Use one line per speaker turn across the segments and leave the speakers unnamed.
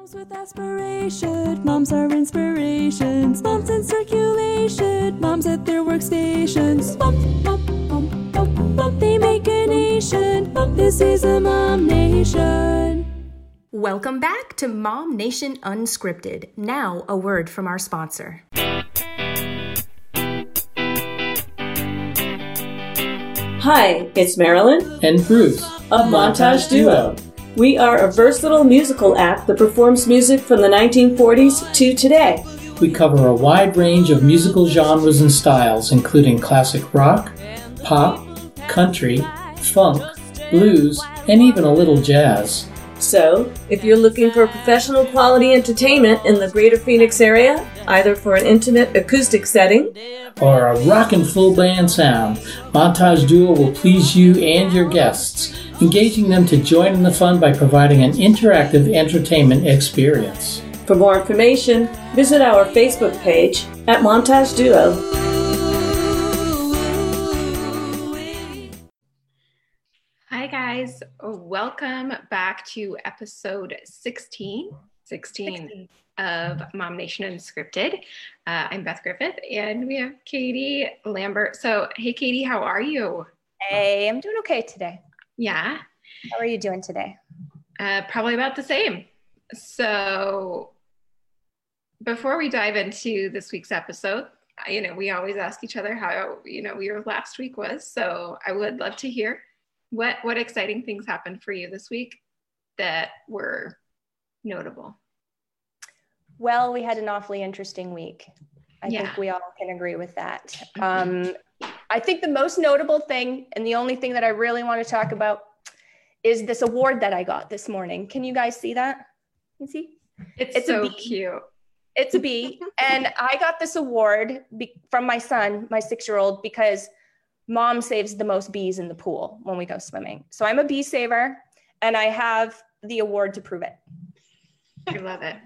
Moms with aspiration, moms are inspirations, moms in circulation, moms at their workstations. Mom, they make a nation. Mom, this is a mom nation.
Welcome back to Mom Nation Unscripted. Now, a word from our sponsor.
Hi, it's Marilyn
and Bruce
of Montage Duo. We are a versatile musical act that performs music from the 1940s to today.
We cover a wide range of musical genres and styles, including classic rock, pop, country, funk, blues, and even a little jazz.
So, if you're looking for professional quality entertainment in the greater Phoenix area, either for an intimate acoustic setting
or a rockin' full band sound, Montage Duo will please you and your guests, engaging them to join in the fun by providing an interactive entertainment experience.
For more information, visit our Facebook page at Montage Duo.
Welcome back to episode 16, 16, of Mom Nation Unscripted. Uh, I'm Beth Griffith, and we have Katie Lambert. So, hey, Katie, how are you?
Hey, I'm doing okay today.
Yeah.
How are you doing today?
Uh, probably about the same. So, before we dive into this week's episode, you know, we always ask each other how, you know, your last week was. So, I would love to hear what what exciting things happened for you this week that were notable.
Well, we had an awfully interesting week. I
Yeah.
think we all can agree with that. Um, I think the most notable thing, and the only thing that I really want to talk about, is this award that I got this morning. Can you guys see that? You see?
It's,
It's
so cute.
It's a bee. and I got this award be- from my son, my six year old, because mom saves the most bees in the pool when we go swimming. So I'm a bee saver, and I have the award to prove it.
I love it.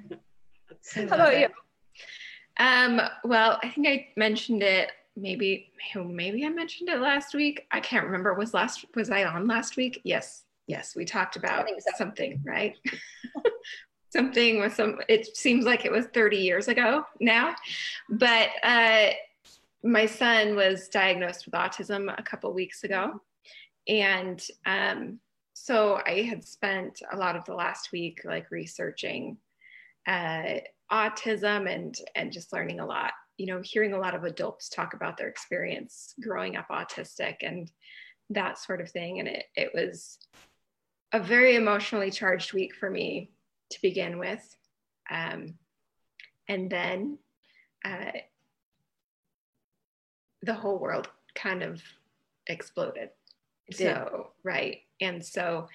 I
How about
it.
you?
Um, well, I think I mentioned it maybe maybe I mentioned it last week. I can't remember. Was last was I on last week? Yes. Yes, we talked about
so.
something, right? something with some it seems like it was 30 years ago now. But uh my son was diagnosed with autism a couple weeks ago. And um so I had spent a lot of the last week like researching uh, autism and and just learning a lot you know hearing a lot of adults talk about their experience growing up autistic and that sort of thing and it, it was a very emotionally charged week for me to begin with um, and then uh, the whole world kind of exploded
It
so right and so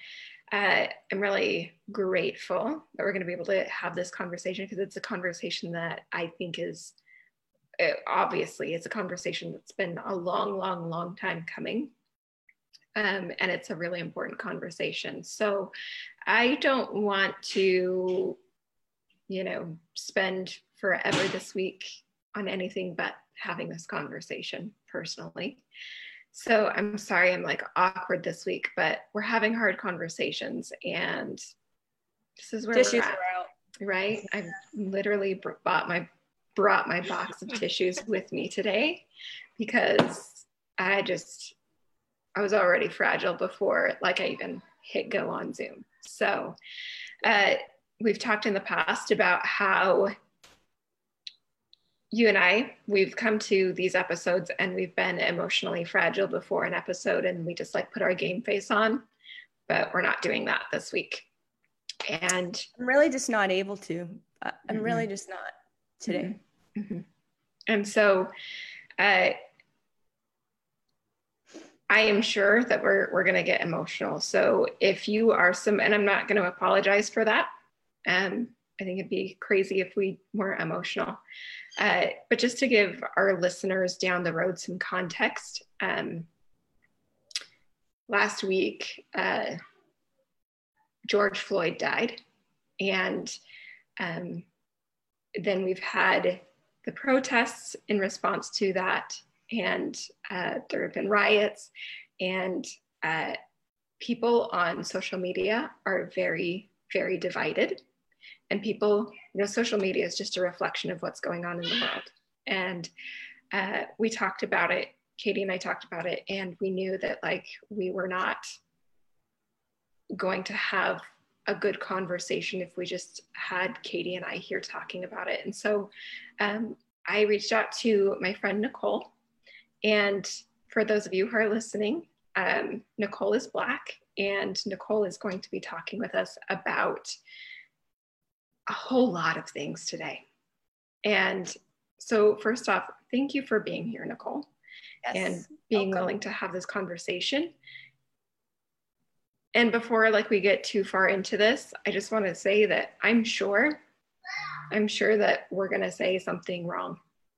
uh, I'm really grateful that we're going to be able to have this conversation because it's a conversation that I think is uh, obviously it's a conversation that's been a long, long, long time coming. Um, and it's a really important conversation. So I don't want to, you know, spend forever this week on anything but having this conversation personally. So I'm sorry I'm like awkward this week, but we're having hard conversations and this is where
Tissues
we're at,
are out.
right? I've literally bought my brought my box of tissues with me today because I just I was already fragile before like I even hit go on Zoom. So uh, we've talked in the past about how you and I, we've come to these episodes and we've been emotionally fragile before an episode and we just like put our game face on, but we're not doing that this week. And
I'm really just not able to. I- I'm
Mhm.
really just not today.
Mhm. and so uh, I am sure that we're, we're going to get emotional. So if you are some, and I'm not going to apologize for that. Um, I think it'd be crazy if we weren't emotional. Uh, but just to give our listeners down the road some context, um, last week, uh, George Floyd died. And um, then we've had the protests in response to that. And uh, there have been riots, and uh, people on social media are very, very divided. and people, you know, social media is just a reflection of what's going on in the world. And uh, we talked about it. Katie and I talked about it, and we knew that like we were not going to have a good conversation if we just had Katie and I here talking about it. And so um, I reached out to my friend Nicole. And for those of you who are listening, um, Nicole is Black, and Nicole is going to be talking with us about a whole lot of things today. And so, first off, thank you for being here, Nicole, yes. and being Welcome. willing to have this conversation and before like we get too far into this i just want to say that i'm sure i'm sure that we're going to say something wrong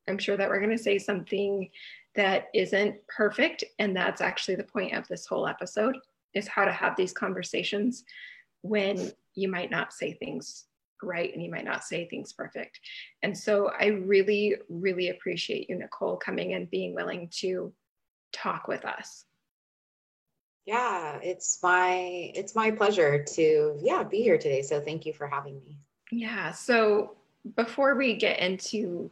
i'm sure that we're going to say something that isn't perfect and that's actually the point of this whole episode is how to have these conversations when you might not say things right and you might not say things perfect and so i really really appreciate you nicole coming and being willing to talk with us
yeah, it's my it's my pleasure to yeah, be here today. So thank you for having me.
Yeah, so before we get into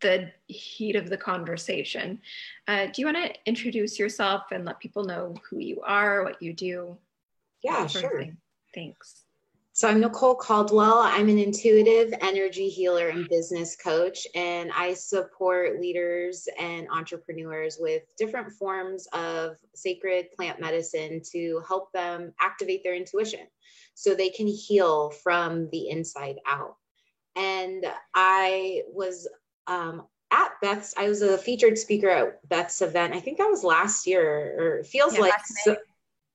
the heat of the conversation, uh, do you want to introduce yourself and let people know who you are, what you do?
Yeah, sure.
Thanks.
So I'm Nicole Caldwell. I'm an intuitive energy healer and business coach, and I support leaders and entrepreneurs with different forms of sacred plant medicine to help them activate their intuition so they can heal from the inside out. And I was um, at Beth's, I was a featured speaker at Beth's event. I think that was last year, or feels yeah, like. So,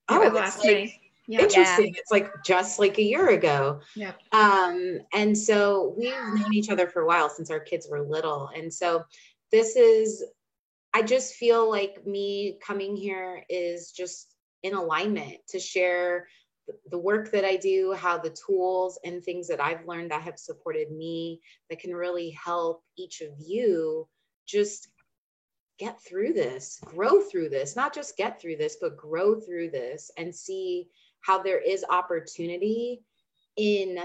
oh, last May
yeah. interesting. Yeah. It's like just like a year ago.
Yeah.
Um, and so we've known each other for a while since our kids were little. And so this is, I just feel like me coming here is just in alignment to share the work that I do, how the tools and things that I've learned that have supported me that can really help each of you just get through this, grow through this, not just get through this, but grow through this and see how there is opportunity in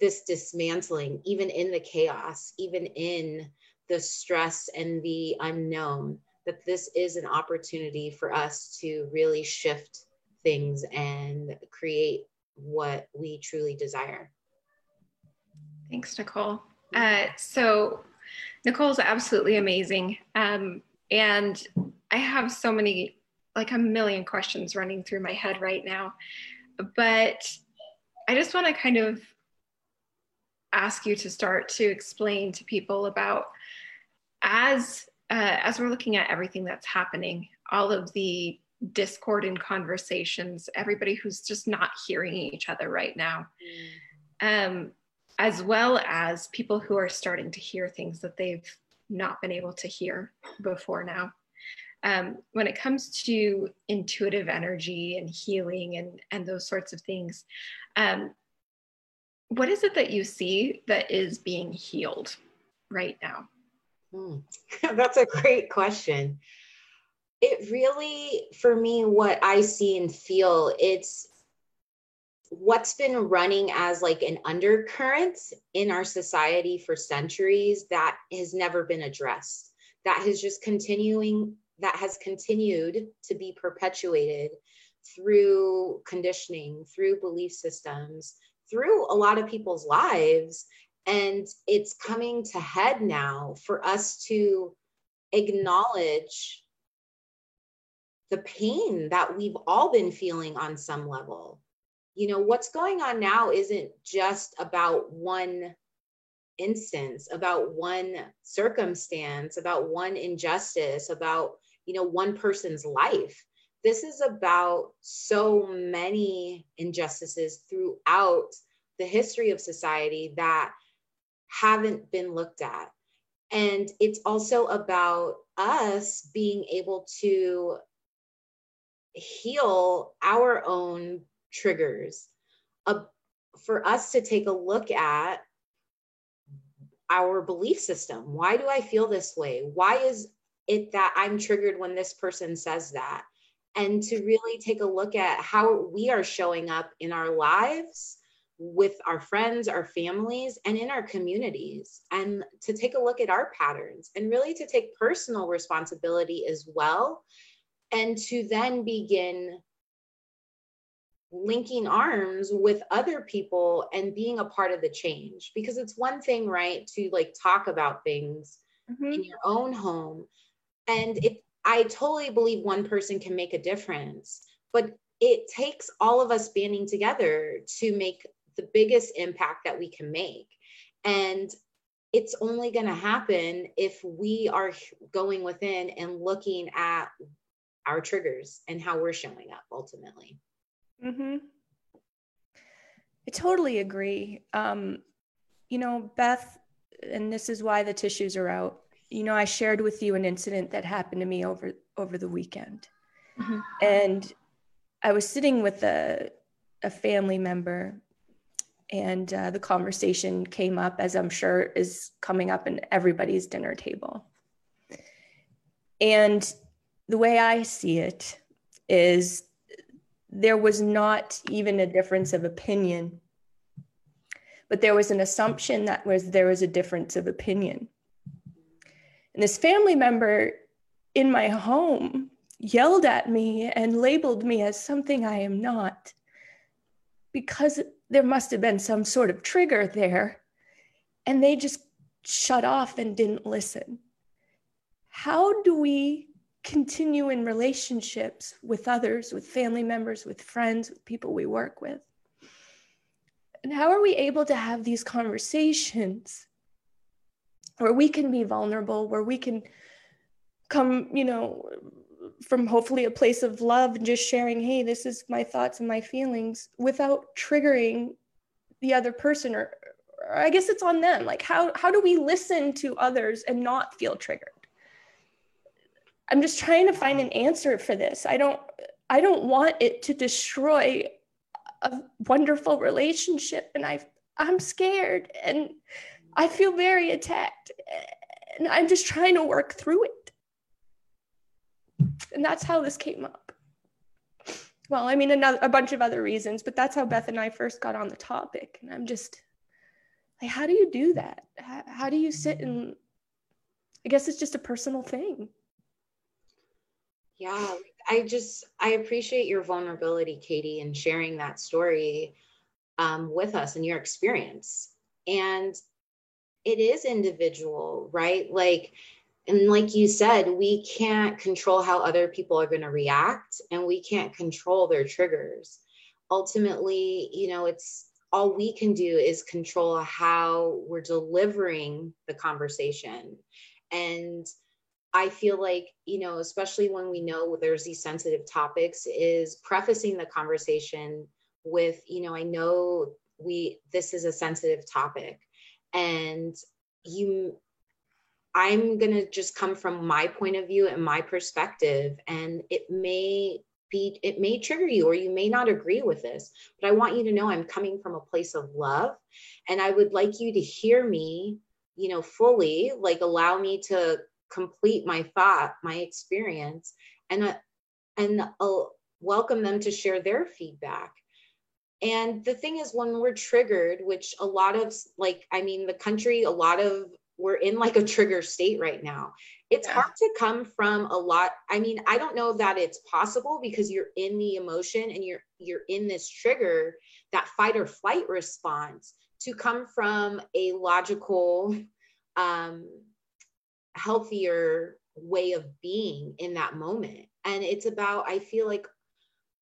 this dismantling, even in the chaos, even in the stress and the unknown, that this is an opportunity for us to really shift things and create what we truly desire.
Thanks, Nicole. Uh, so, Nicole's absolutely amazing. Um, and I have so many like a million questions running through my head right now. But I just want to kind of ask you to start to explain to people about as uh, as we're looking at everything that's happening, all of the discord in conversations, everybody who's just not hearing each other right now, um, as well as people who are starting to hear things that they've not been able to hear before now um, when it comes to intuitive energy and healing and, and those sorts of things, um, what is it that you see that is being healed right now?
Hmm. That's a great question. It really, for me, what I see and feel, it's what's been running as like an undercurrent in our society for centuries that has never been addressed that has just continuing that has continued to be perpetuated through conditioning, through belief systems, through a lot of people's lives. And it's coming to head now for us to acknowledge the pain that we've all been feeling on some level. You know, what's going on now isn't just about one instance, about one circumstance, about one injustice, about you know one person's life. This is about so many injustices throughout the history of society that haven't been looked at. And it's also about us being able to heal our own triggers. Uh, for us to take a look at our belief system. Why do i feel this way? Why is it that I'm triggered when this person says that. And to really take a look at how we are showing up in our lives with our friends, our families, and in our communities, and to take a look at our patterns and really to take personal responsibility as well, and to then begin linking arms with other people and being a part of the change. Because it's one thing, right, to like talk about things mm-hmm. in your own home. And it, I totally believe one person can make a difference, but it takes all of us banding together to make the biggest impact that we can make. And it's only going to happen if we are going within and looking at our triggers and how we're showing up ultimately.
Mm-hmm. I totally agree. Um, you know, Beth, and this is why the tissues are out. You know, I shared with you an incident that happened to me over over the weekend, mm-hmm. and I was sitting with a a family member and uh, the conversation came up as i'm sure is coming up in everybody's dinner table. And the way i see it is there was not even a difference of opinion but there was an assumption that was there was a difference of opinion and this family member in my home yelled at me and labeled me as something i am not because there must have been some sort of trigger there and they just shut off and didn't listen. How do we continue in relationships with others, with family members, with friends, with people we work with? And how are we able to have these conversations where we can be vulnerable, where we can come, you know, from hopefully a place of love and just sharing, hey, this is my thoughts and my feelings without triggering the other person or, or I guess it's on them. Like how how do we listen to others and not feel triggered? I'm just trying to find an answer for this. I don't I don't want it to destroy a wonderful relationship and I I'm scared and I feel very attacked and I'm just trying to work through it. And that's how this came up. Well, I mean, another, a bunch of other reasons, but that's how Beth and I first got on the topic. And I'm just like, how do you do that? How, how do you sit and I guess it's just a personal thing.
Yeah, I just, I appreciate your vulnerability, Katie, and sharing that story um, with us and your experience. And it is individual, right? Like, and like you said we can't control how other people are going to react and we can't control their triggers. Ultimately you know it's all we can do is control how we're delivering the conversation. And i feel like you know especially when we know there's these sensitive topics is prefacing the conversation with you know i know we this is a sensitive topic and you I'm going to just come from my point of view and my perspective. And it may be, it may trigger you or you may not agree with this, but I want you to know I'm coming from a place of love. And I would like you to hear me, you know, fully, like allow me to complete my thought, my experience, and, uh, and uh, welcome them to share their feedback. And the thing is, when we're triggered, which a lot of, like, I mean, the country, a lot of we're in like a trigger state right now. It's yeah. hard to come from a lot. I mean, I don't know that it's possible because you're in the emotion and you're you're in this trigger, that fight or flight response to come from a logical um healthier way of being in that moment. And it's about I feel like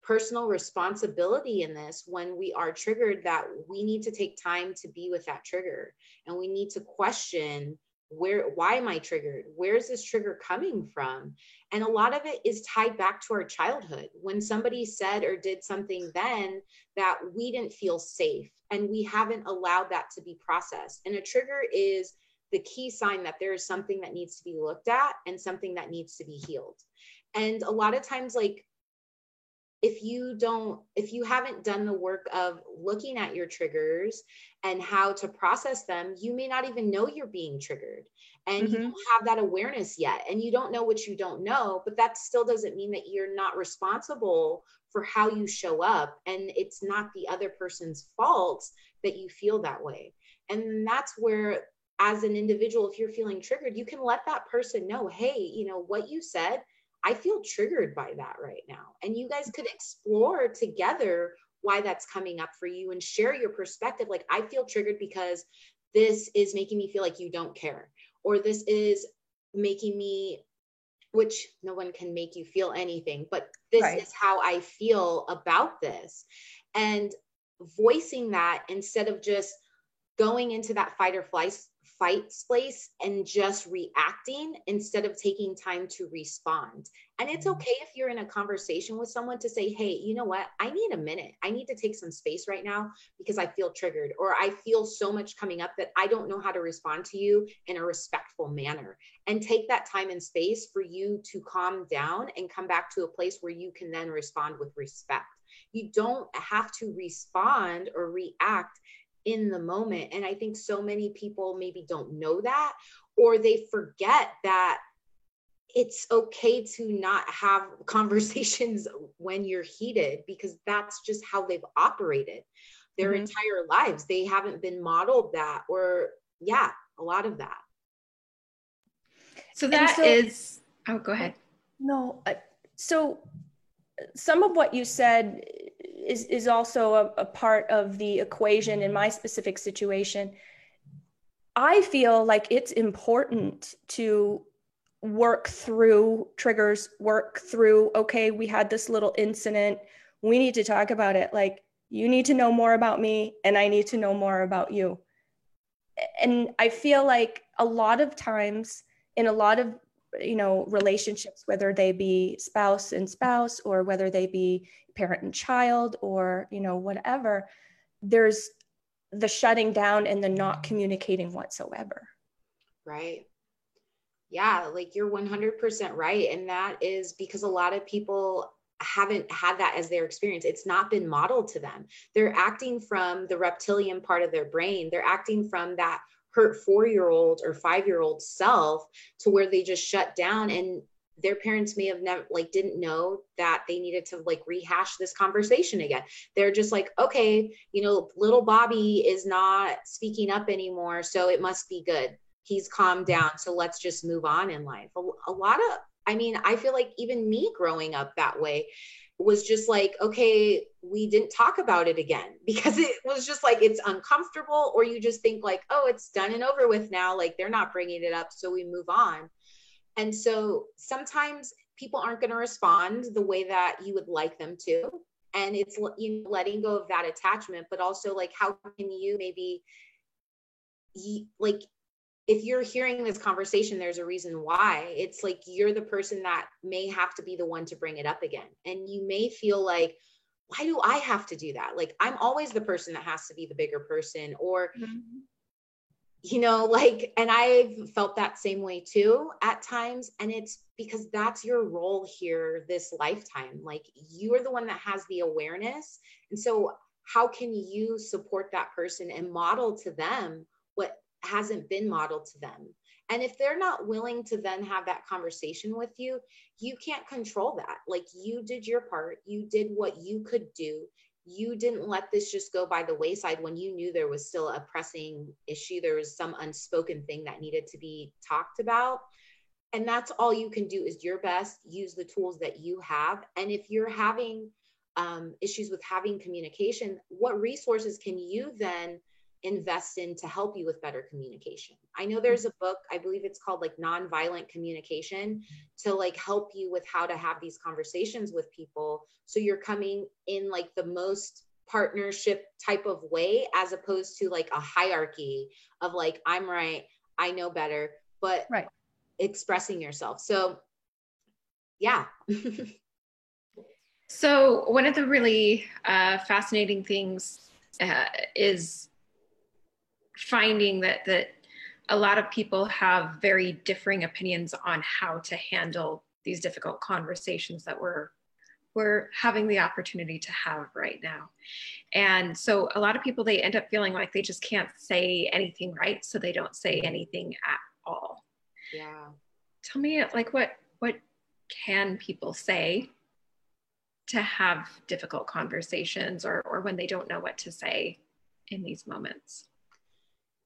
personal responsibility in this when we are triggered that we need to take time to be with that trigger. And we need to question where why am i triggered? Where's this trigger coming from? And a lot of it is tied back to our childhood. When somebody said or did something then that we didn't feel safe and we haven't allowed that to be processed. And a trigger is the key sign that there is something that needs to be looked at and something that needs to be healed. And a lot of times like if you don't if you haven't done the work of looking at your triggers and how to process them you may not even know you're being triggered. And mm-hmm. you don't have that awareness yet. And you don't know what you don't know but that still doesn't mean that you're not responsible for how you show up. And it's not the other person's fault that you feel that way. And that's where as an individual if you're feeling triggered you can let that person know hey you know what you said I feel triggered by that right now. And you guys could explore together why that's coming up for you and share your perspective. Like, I feel triggered because this is making me feel like you don't care, or this is making me, which no one can make you feel anything, but this right. is how I feel about this. And voicing that instead of just going into that fight or flight fight space and just reacting instead of taking time to respond. And it's mm-hmm. okay if you're in a conversation with someone to say, hey, you know what? I need a minute. I need to take some space right now because I feel triggered or I feel so much coming up that I don't know how to respond to you in a respectful manner. And take that time and space for you to calm down and come back to a place where you can then respond with respect. You don't have to respond or react in the moment. And I think so many people maybe don't know that, or they forget that it's okay to not have conversations when you're heated because that's just how they've operated their mm-hmm. entire lives. They haven't been modeled that, or yeah, a lot of that.
So that so, is. Oh, go ahead.
No, uh, so some of what you said is, is also a, a part of the equation in my specific situation. I feel like it's important to work through triggers, work through, okay, we had this little incident. We need to talk about it. Like, you need to know more about me, and I need to know more about you. And I feel like a lot of times in a lot of you know relationships whether they be spouse and spouse or whether they be parent and child or you know whatever there's the shutting down and the not communicating whatsoever
right yeah like you're 100% right and that is because a lot of people haven't had that as their experience. It's not been modeled to them. They're acting from the reptilian part of their brain. They're acting from that hurt four year old or five year old self to where they just shut down and their parents may have never like didn't know that they needed to like rehash this conversation again. They're just like okay you know little bobby is not speaking up anymore so it must be good. He's calmed mm-hmm. down so let's just move on in life. A, a lot of i mean i feel like even me growing up that way was just like, okay, we didn't talk about it again because it was just like it's uncomfortable, or you just think like, oh, it's done and over with now. Like they're not bringing it up, so we move on. And so sometimes people aren't going to respond the way that you would like them to. And it's you know, letting go of that attachment, but also like, how can you maybe like if you're hearing this conversation, there's a reason why. It's like you're the person that may have to be the one to bring it up again. And you may feel like, why do I have to do that? Like, I'm always the person that has to be the bigger person, or, mm-hmm. you know, like, and I've felt that same way too at times. And it's because that's your role here this lifetime. Like, you're the one that has the awareness. And so, how can you support that person and model to them what hasn't been modeled to them. And if they're not willing to then have that conversation with you, you can't control that. Like you did your part, you did what you could do. You didn't let this just go by the wayside when you knew there was still a pressing issue, there was some unspoken thing that needed to be talked about. And that's all you can do is your best, use the tools that you have. And if you're having um, issues with having communication, what resources can you then? Invest in to help you with better communication. I know there's a book, I believe it's called like nonviolent communication to like help you with how to have these conversations with people so you're coming in like the most partnership type of way as opposed to like a hierarchy of like I'm right, I know better, but
right.
expressing yourself. So yeah.
so one of the really uh, fascinating things uh, is finding that that a lot of people have very differing opinions on how to handle these difficult conversations that we're we're having the opportunity to have right now. And so a lot of people they end up feeling like they just can't say anything right, so they don't say anything at all.
Yeah.
Tell me like what what can people say to have difficult conversations or or when they don't know what to say in these moments?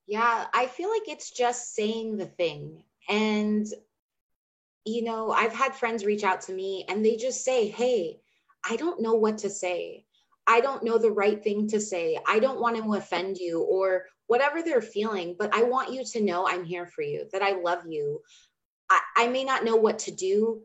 Yeah, I feel like it's just saying the thing. And you know, I've had friends reach out to me and they just say, Hey, I don't know what to say. I don't know the right thing to say. I don't want to offend you or whatever they're feeling, but I want you to know I'm here for you, that I love you. I, I may not know what to do,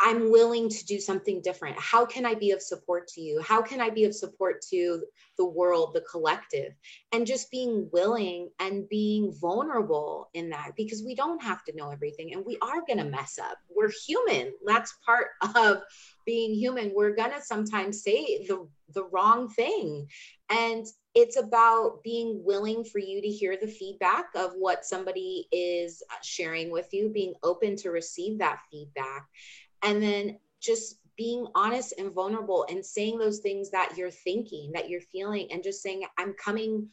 I'm willing to do something different. How can I be of support to you? How can I be of support to the world, the collective? And just being willing and being vulnerable in that because we don't have to know everything and we are going to mess up. We're human. That's part of being human. We're going to sometimes say the, the wrong thing. And it's about being willing for you to hear the feedback of what somebody is uh, sharing with you, being open to receive that feedback and then just being honest and vulnerable and saying those things that you're thinking that you're feeling and just saying i'm coming.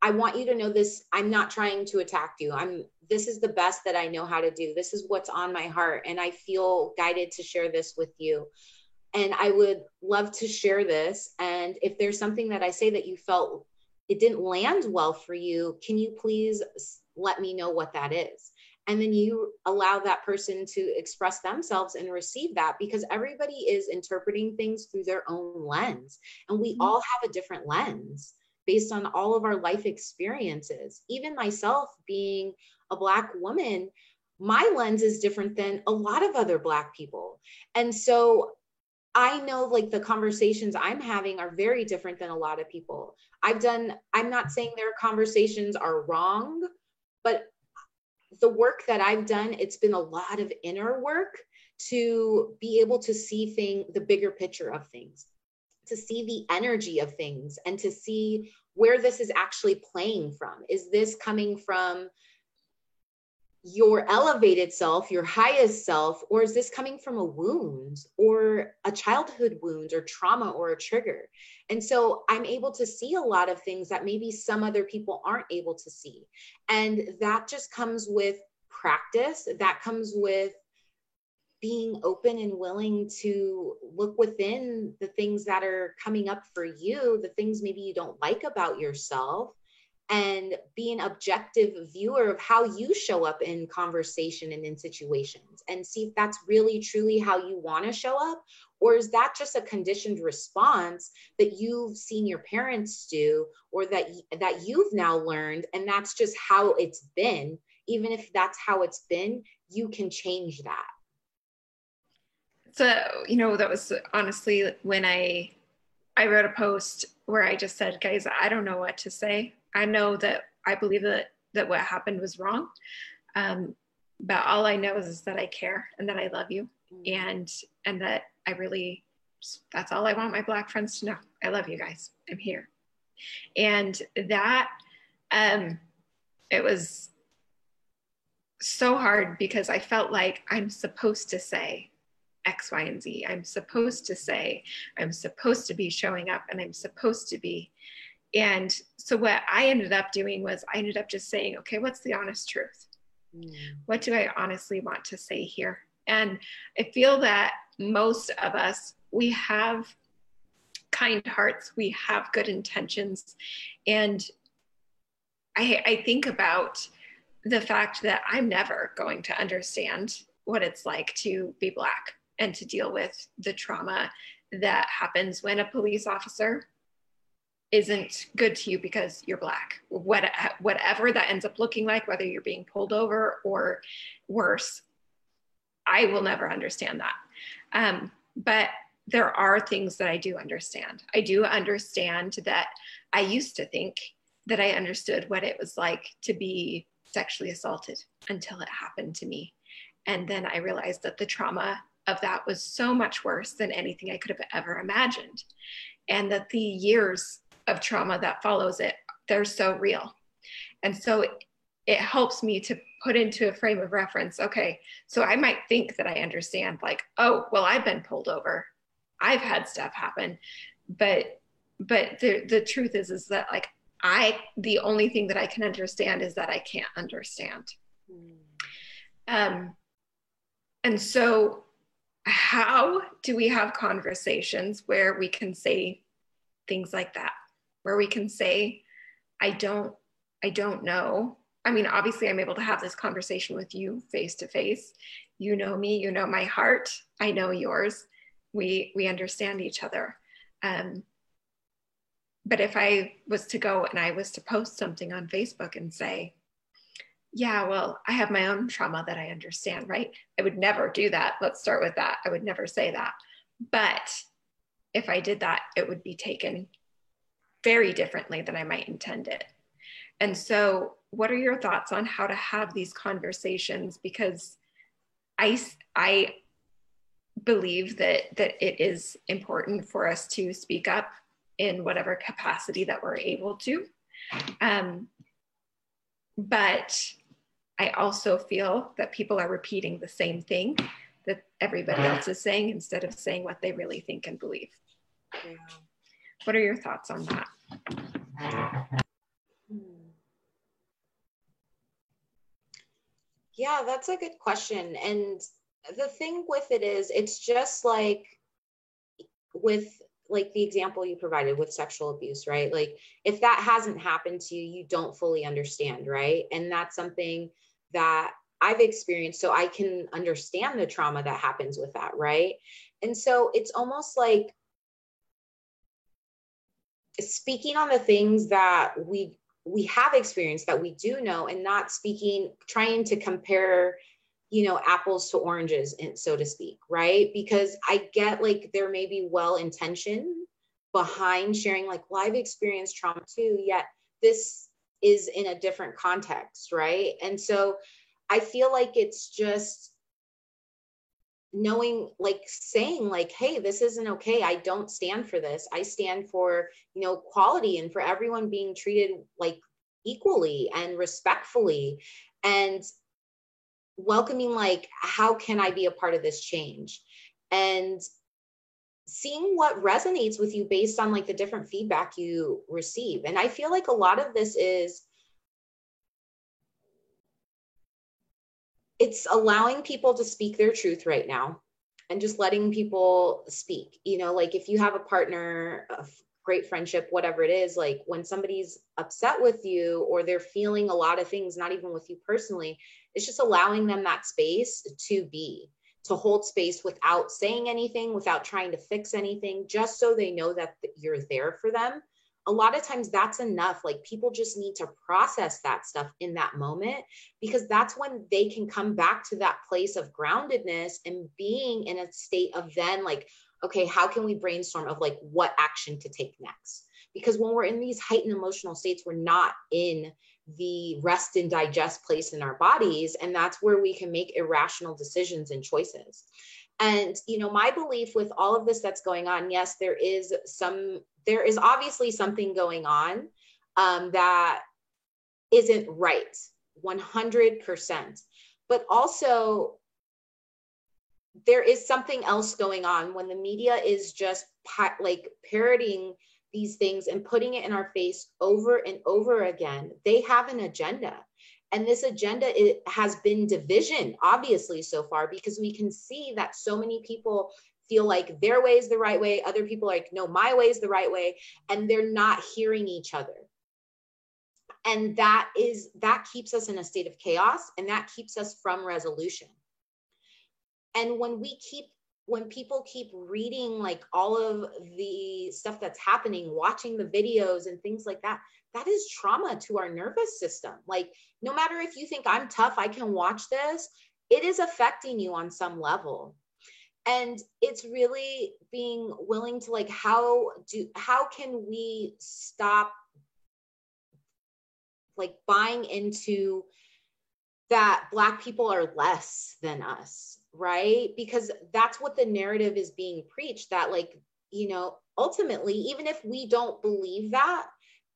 I want you to know this. I'm not trying to attack you. I'm this is the best that i know how to do. This is what's on my heart and i feel guided to share this with you. And i would love to share this. And if there's something that i say that you felt it didn't land well for you can you please let me know what that is and then you allow that person to express themselves and receive that because everybody is interpreting things through their own lens and we mm-hmm. all have a different lens based on all of our life experiences even myself being a black woman my lens is different than a lot of other black people and so I know like the conversations I'm having are very different than a lot of people. I've done, I'm not saying their conversations are wrong, but the work that I've done, it's been a lot of inner work to be able to see thing the bigger picture of things, to see the energy of things and to see where this is actually playing from. Is this coming from your elevated self, your highest self, or is this coming from a wound or a childhood wound or trauma or a trigger? And so I'm able to see a lot of things that maybe some other people aren't able to see. And that just comes with practice, that comes with being open and willing to look within the things that are coming up for you, the things maybe you don't like about yourself and be an objective viewer of how you show up in conversation and in situations and see if that's really truly how you want to show up? Or is that just a conditioned response that you've seen your parents do or that that you've now learned and that's just how it's been? Even if that's how it's been you can change that.
So you know that was honestly when i i wrote a post where i just said guys i don't know what to say I know that I believe that that what happened was wrong. Um, but all I know is, is that I care and that I love you mm. and and that I really that's all I want my black friends to know. I love you guys. I'm here. And that um it was so hard because I felt like I'm supposed to say X, Y, and Z. I'm supposed to say, I'm supposed to be showing up and I'm supposed to be and so what I ended up doing was I ended up just saying, okay, what's the honest truth? Mm. What do I honestly want to say here? And I feel that most of us, we have kind hearts, we have good intentions. And I, I think about the fact that I'm never going to understand what it's like to be Black and to deal with the trauma that happens when a police officer isn't good to you because you're black. What, whatever that ends up looking like whether you're being pulled over or worse i will never understand that. Um, but there are things that i do understand. I do understand that i used to think that i understood what it was like to be sexually assaulted until it happened to me. And then i realized that the trauma of that was so much worse than anything i could have ever imagined. And that the years of trauma that follows it they're so real and so it, helps me to put into a frame of reference okay so i might think that i understand like oh well i've been pulled over I've had stuff happen, but but the the truth is is that like I the only thing that I can understand is that I can't understand. Mm. Um, and so, how do we have conversations where we can say things like that, where we can say, "I don't, I don't know." I mean, obviously, I'm able to have this conversation with you face to face. You know me, you know my heart, I know yours. We we understand each other. Um, but if I was to go and I was to post something on Facebook and say, yeah, well, I have my own trauma that I understand, right? I would never do that. Let's start with that. I would never say that. But if I did that, it would be taken very differently than I might intend it. And so, what are your thoughts on how to have these conversations? Because I, I believe that that it is important for us to speak up in whatever capacity that we're able to. Um, but I also feel that people are repeating the same thing that everybody else is saying instead of saying what they really think and believe. Yeah. What are your thoughts on that?
Yeah, that's a good question. And the thing with it is, it's just like with like the example you provided with sexual abuse, right? Like if that hasn't happened to you, you don't fully understand, right? And that's something that I've experienced so I can understand the trauma that happens with that, right? And so it's almost like speaking on the things that we we have experienced that we do know and not speaking trying to compare you know apples to oranges so to speak right? Because i get like there may be well intention behind sharing like well i've experienced trauma too yet this is in a different context right? And so i feel like it's just knowing like saying like hey this isn't okay. I don't stand for this. I stand for you know quality and for everyone being treated like equally and respectfully. And welcoming like how can i be a part of this change? And seeing what resonates with you based on like the different feedback you receive. And i feel like a lot of this is it's allowing people to speak their truth right now and just letting people speak. You know like if you have a partner a great friendship whatever it is like when somebody's upset with you or they're feeling a lot of things not even with you personally it's just allowing them that space to be to hold space without saying anything without trying to fix anything just so they know that you're there for them a lot of times that's enough like people just need to process that stuff in that moment because that's when they can come back to that place of groundedness and being in a state of then like okay how can we brainstorm of like what action to take next? Because when we're in these heightened emotional states we're not in the rest and digest place in our bodies and that's where we can make irrational decisions and choices. And you know my belief with all of this that's going on yes there is some there is obviously something going on um, that isn't right 100% but also there is something else going on when the media is just like parroting these things and putting it in our face over and over again, they have an agenda. And this agenda it has been division, obviously, so far, because we can see that so many people feel like their way is the right way. Other people like, no, my way is the right way. And they're not hearing each other. And that is, that keeps us in a state of chaos and that keeps us from resolution. And when we keep when people keep reading like all of the stuff that's happening, watching the videos and things like that, that is trauma to our nervous system. Like, no matter if you think I'm tough, I can watch this, it is affecting you on some level. And it's really being willing to like, how do, how can we stop like buying into that Black people are less than us? right? Because that's what the narrative is being preached that, like, you know, ultimately, even if we don't believe that,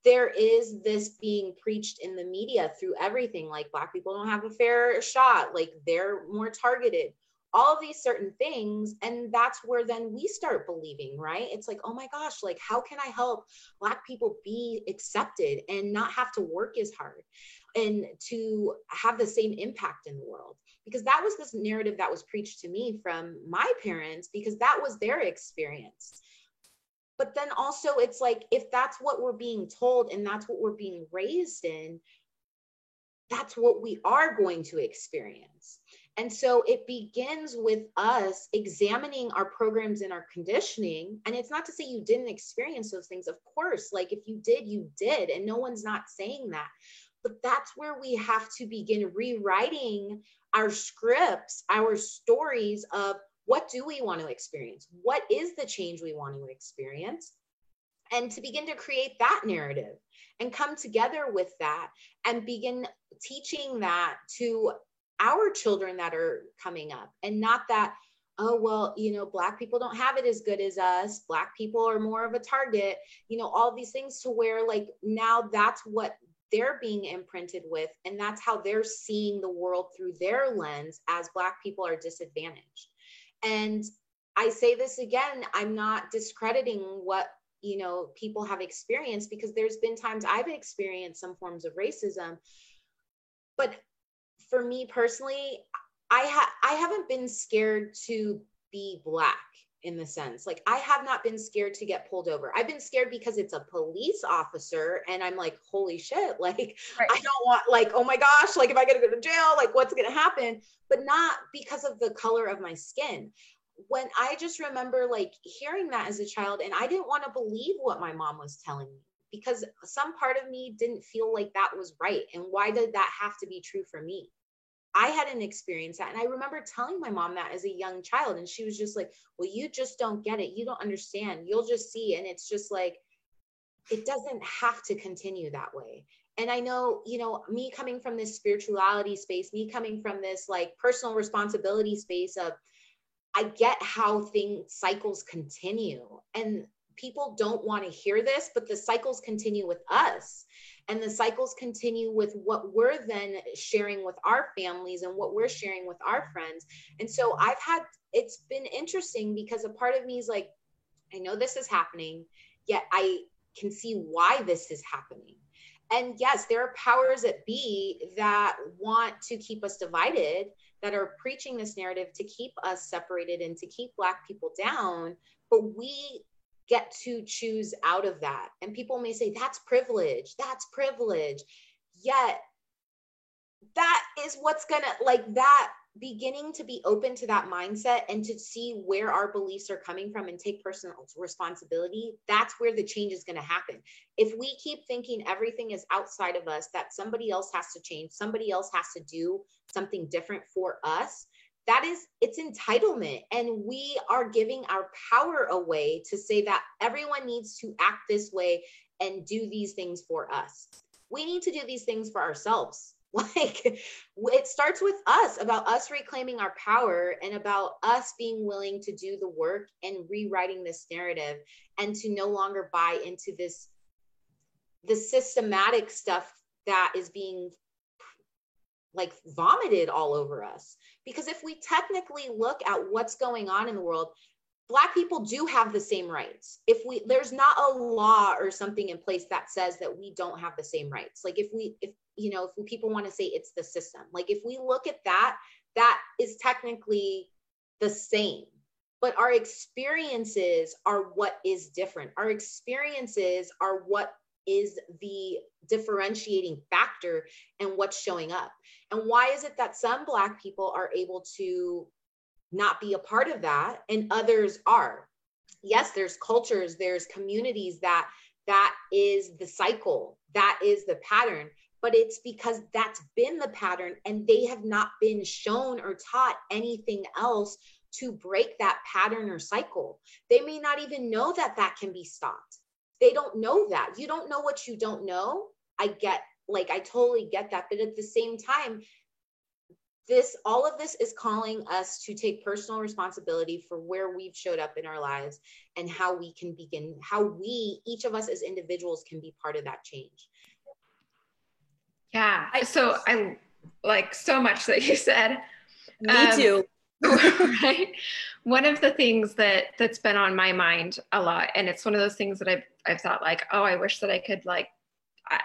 there is this being preached in the media through everything like black people don't have a fair shot like they're more targeted all of these certain things and that's where then we start believing right? It's like oh my gosh like how can i help black people be accepted and not have to work as hard and to have the same impact in the world? Because that was this narrative that was preached to me from my parents because that was their experience. But then also it's like if that's what we're being told and that's what we're being raised in that's what we are going to experience and so it begins with us examining our programs and our conditioning. And it's not to say you didn't experience those things. Of course, like if you did, you did. And no one's not saying that. But that's where we have to begin rewriting our scripts, our stories of what do we want to experience? What is the change we want to experience? And to begin to create that narrative and come together with that and begin teaching that to our children that are coming up and not that oh well you know black people don't have it as good as us. Black people are more of a target you know all these things to where like now that's what they're being imprinted with and that's how they're seeing the world through their lens as black people are disadvantaged. And i say this again i'm not discrediting what you know people have experienced because there's been times i've experienced some forms of racism but for me personally, I ha- I haven't been scared to be black in the sense like I have not been scared to get pulled over. I've been scared because it's a police officer and I'm like holy shit like right. I don't want like oh my gosh like if I got to go to jail like what's going to happen but not because of the color of my skin. When I just remember like hearing that as a child and I didn't want to believe what my mom was telling me because some part of me didn't feel like that was right and why did that have to be true for me? I hadn't experienced that. And I remember telling my mom that as a young child. And she was just like, Well, you just don't get it. You don't understand. You'll just see. And it's just like, it doesn't have to continue that way. And I know, you know, me coming from this spirituality space, me coming from this like personal responsibility space of, I get how things cycles continue. And people don't want to hear this, but the cycles continue with us. And the cycles continue with what we're then sharing with our families and what we're sharing with our friends. And so i've had it's been interesting because a part of me is like i know this is happening yet i can see why this is happening. And yes there are powers that be that want to keep us divided that are preaching this narrative to keep us separated and to keep black people down but we get to choose out of that. And people may say, that's privilege, that's privilege. Yet, that is what's gonna, like, that beginning to be open to that mindset and to see where our beliefs are coming from and take personal responsibility, that's where the change is going to happen. If we keep thinking everything is outside of us, that somebody else has to change, somebody else has to do something different for us, that is it's entitlement and we are giving our power away to say that everyone needs to act this way and do these things for us we need to do these things for ourselves like it starts with us about us reclaiming our power and about us being willing to do the work and rewriting this narrative and to no longer buy into this the systematic stuff that is being like vomited all over us. Because if we technically look at what's going on in the world, black people do have the same rights. If we there's not a law or something in place that says that we don't have the same rights. Like if we if you know, if people want to say it's the system. Like if we look at that, that is technically the same. But our experiences are what is different. Our experiences are what is the differentiating factor and what's showing up. And why is it that some Black people are able to not be a part of that and others are? Yes, there's cultures, there's communities that that is the cycle, that is the pattern, but it's because that's been the pattern and they have not been shown or taught anything else to break that pattern or cycle. They may not even know that that can be stopped they don't know that. You don't know what you don't know. I get like I totally get that, but at the same time this all of this is calling us to take personal responsibility for where we've showed up in our lives and how we can begin how we each of us as individuals can be part of that change.
Yeah. So i like so much that you said.
Me um, too
right? One of the things that that's been on my mind a lot and it's one of those things that i've i've thought like oh i wish that i could like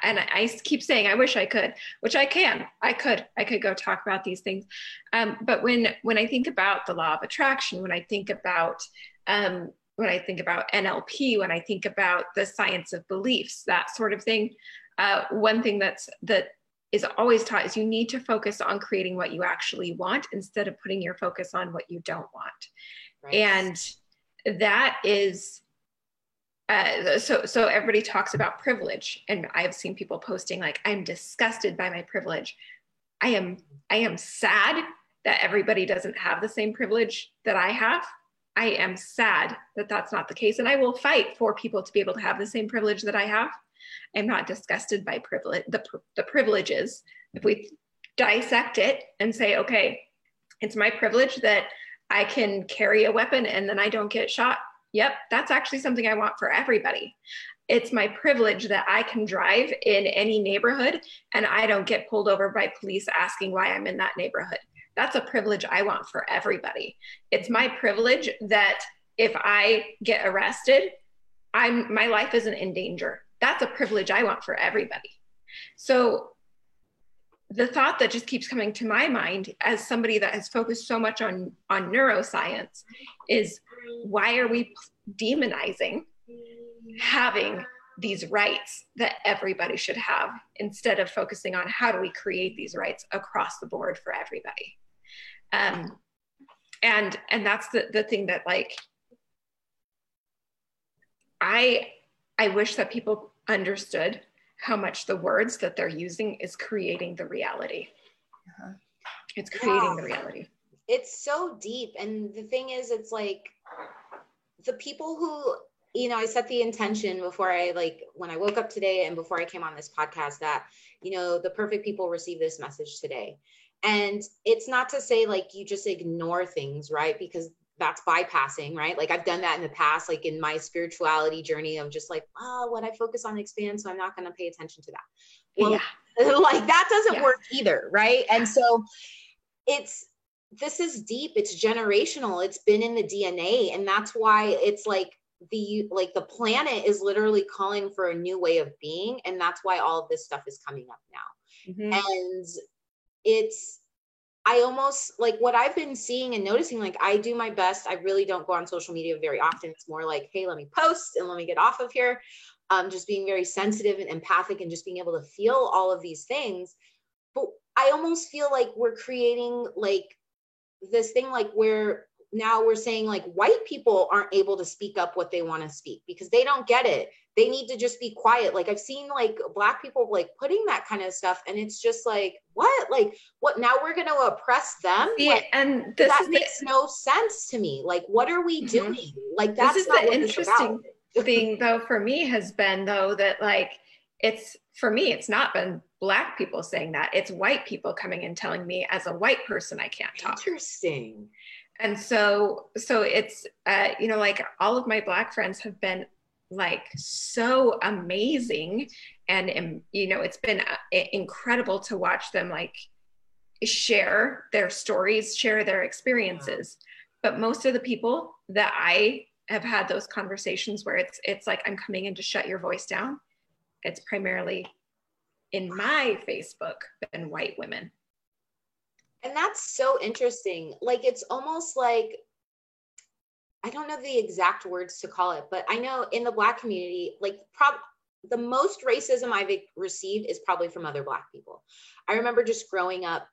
and I, keep saying i wish i could which i can i could i could go talk about these things. Um, but when when i think about the law of attraction when i think about um, when i think about nlp when i think about the science of beliefs that sort of thing uh, one thing that's that is always taught is you need to focus on creating what you actually want instead of putting your focus on what you don't want. Right. and that is uh, so so everybody talks about privilege and i've seen people posting like i'm disgusted by my privilege. I am i am sad that everybody doesn't have the same privilege that i have. I am sad that that's not the case and i will fight for people to be able to have the same privilege that i have i'm not disgusted by privilege the, the privileges if we dissect it and say okay it's my privilege that i can carry a weapon and then i don't get shot Yep, that's actually something I want for everybody. It's my privilege that I can drive in any neighborhood and I don't get pulled over by police asking why I'm in that neighborhood. That's a privilege I want for everybody. It's my privilege that if I get arrested, I'm my life isn't in danger. That's a privilege I want for everybody. So the thought that just keeps coming to my mind as somebody that has focused so much on on neuroscience is why are we demonizing having these rights that everybody should have instead of focusing on how do we create these rights across the board for everybody um, and and that's the, the thing that like i i wish that people understood how much the words that they're using is creating the reality. Uh-huh. It's creating the reality.
It's so deep. And the thing is, it's like the people who, you know, I set the intention before I like when I woke up today and before I came on this podcast that, you know, the perfect people receive this message today. And it's not to say like you just ignore things, right? Because that's bypassing, right? Like I've done that in the past, like in my spirituality journey of just like, oh, what I focus on expands, so I'm not going to pay attention to that. Well, yeah. like that doesn't yeah. work either, right? And so it's this is deep, it's generational, it's been in the DNA, and that's why it's like the like the planet is literally calling for a new way of being, and that's why all of this stuff is coming up now. Mm-hmm. And it's I almost like what I've been seeing and noticing. Like, I do my best. I really don't go on social media very often. It's more like, hey, let me post and let me get off of here. Um, just being very sensitive and empathic and just being able to feel all of these things. But I almost feel like we're creating like this thing, like where now we're saying like white people aren't able to speak up what they want to speak because they don't get it. They need to just be quiet. Like i've seen like black people like putting that kind of stuff and it's just like what? Like what now we're going to oppress them?
Yeah
like,
and
that makes the, no sense to me. Like what are we mm-hmm. doing? Like that's this is the
interesting thing though for me has been though that like it's for me it's not been black people saying that. It's white people coming and telling me as a white person i can't talk.
Interesting
and so so it's uh you know like all of my black friends have been like so amazing and you know it's been uh, incredible to watch them like share their stories share their experiences. But most of the people that i have had those conversations where it's it's like i'm coming in to shut your voice down it's primarily in my facebook been white women
and that's so interesting like it's almost like I don't know the exact words to call it, but I know in the Black community, like prob- the most racism I've received is probably from other Black people. I remember just growing up,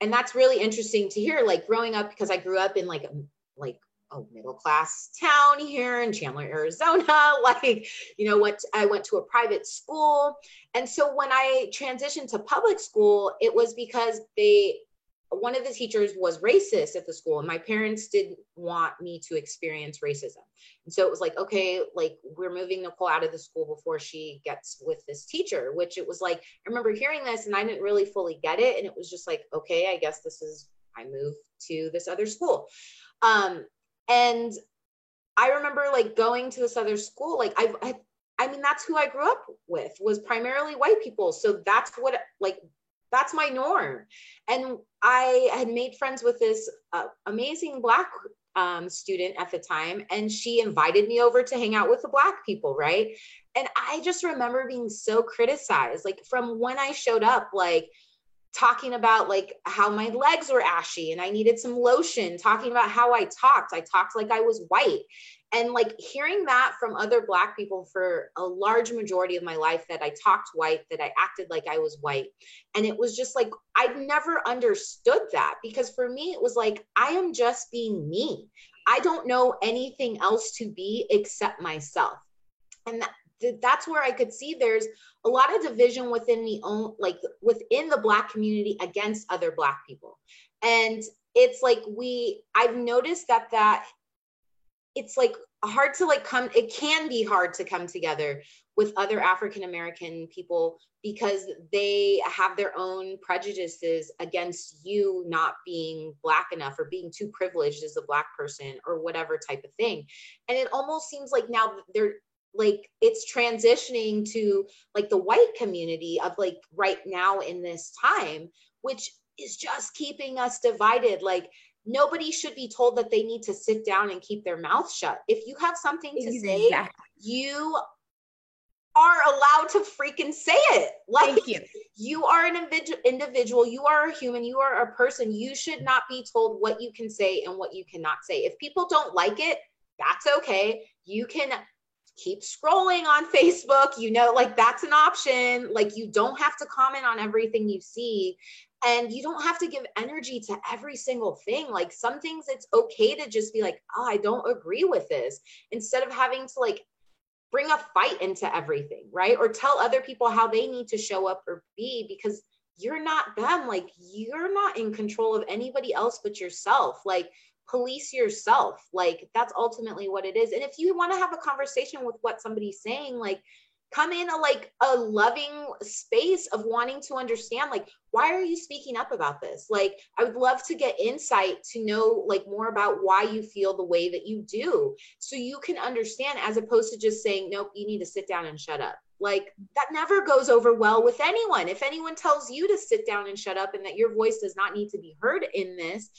and that's really interesting to hear. Like growing up, because I grew up in like a, like a middle class town here in Chandler, Arizona. Like, you know, what I went to a private school. And so when I transitioned to public school, it was because they one of the teachers was racist at the school and my parents didn't want me to experience racism. And so it was like okay like we're moving nicole out of the school before she gets with this teacher which it was like i remember hearing this and i didn't really fully get it. And it was just like okay i guess this is i move to this other school. Um and i remember like going to this other school like i've I, I mean that's who i grew up with was primarily white people. So that's what like that's my norm. And I had made friends with this uh, amazing black um, student at the time, and she invited me over to hang out with the black people, right? And I just remember being so criticized, like from when I showed up, like talking about like how my legs were ashy and I needed some lotion, talking about how I talked. I talked like I was white. And like hearing that from other Black people for a large majority of my life that I talked white, that I acted like I was white. And it was just like, I'd never understood that because for me, it was like, I am just being me. I don't know anything else to be except myself. And that, that's where I could see there's a lot of division within the own like within the black community against other black people. And it's like we I've noticed that that it's like hard to like come it can be hard to come together with other African American people because they have their own prejudices against you not being black enough or being too privileged as a black person or whatever type of thing. And it almost seems like now they're like it's transitioning to like the white community of like right now in this time which is just keeping us divided. Like nobody should be told that they need to sit down and keep their mouth shut. If you have something to exactly. say you are allowed to freaking say it. Like Thank you. you are an individual. You are a human. You are a person. You should not be told what you can say and what you cannot say. If people don't like it that's okay. You can keep scrolling on Facebook. You know, like that's an option. Like you don't have to comment on everything you see. And you don't have to give energy to every single thing. Like some things it's okay to just be like, oh, I don't agree with this, instead of having to like bring a fight into everything, right? Or tell other people how they need to show up or be because you're not them. Like you're not in control of anybody else but yourself. Like police yourself. Like that's ultimately what it is. And if you want to have a conversation with what somebody's saying like come in a like a loving space of wanting to understand like why are you speaking up about this? Like i would love to get insight to know like more about why you feel the way that you do so you can understand as opposed to just saying nope you need to sit down and shut up. Like that never goes over well with anyone. If anyone tells you to sit down and shut up and that your voice does not need to be heard in this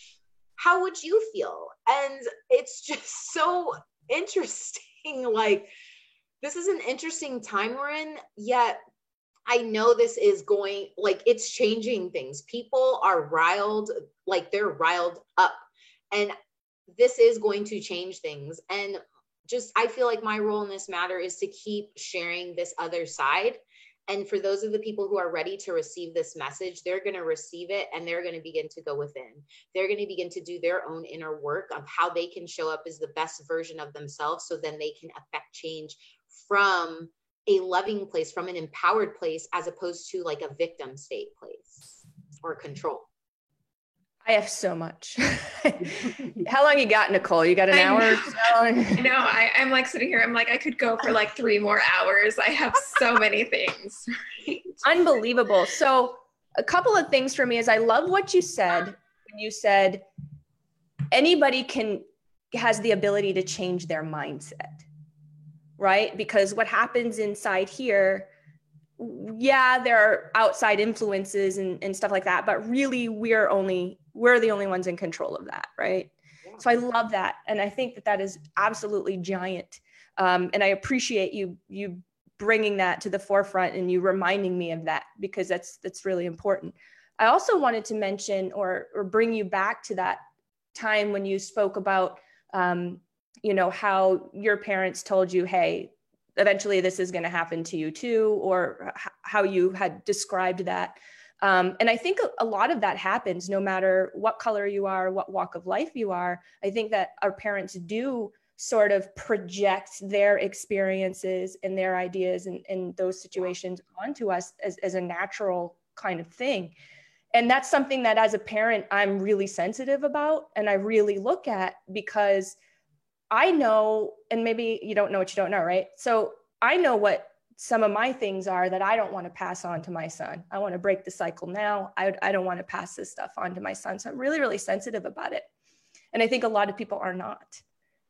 how would you feel? And it's just so interesting. Like, this is an interesting time we're in, yet I know this is going, like, it's changing things. People are riled, like, they're riled up. And this is going to change things. And just, I feel like my role in this matter is to keep sharing this other side and for those of the people who are ready to receive this message, they're going to receive it and they're going to begin to go within. They're going to begin to do their own inner work of how they can show up as the best version of themselves so then they can affect change from a loving place, from an empowered place, as opposed to like a victim state place or control.
I have so much. How long you got, Nicole? You got an I hour?
Know. no, I, I'm like sitting here. I'm like, I could go for like three more hours. I have so many things.
Unbelievable. So, a couple of things for me is I love what you said when you said anybody can has the ability to change their mindset, right? Because what happens inside here yeah, there are outside influences and, and stuff like that, but really we're only we're the only ones in control of that, right? Yeah. So I love that, and I think that that is absolutely giant. Um, and I appreciate you you bringing that to the forefront and you reminding me of that because that's that's really important. I also wanted to mention or or bring you back to that time when you spoke about um, you know how your parents told you, hey, eventually this is going to happen to you too, or how you had described that. Um, and I think a, lot of that happens no matter what color you are, what walk of life you are. I think that our parents do sort of project their experiences and their ideas and, and those situations onto us as, as a natural kind of thing. And that's something that as a parent, I'm really sensitive about and I really look at because I know, and maybe you don't know what you don't know, right? So I know what some of my things are that I don't want to pass on to my son. I want to break the cycle now. I, I don't want to pass this stuff on to my son. So I'm really, really sensitive about it. And I think a lot of people are not.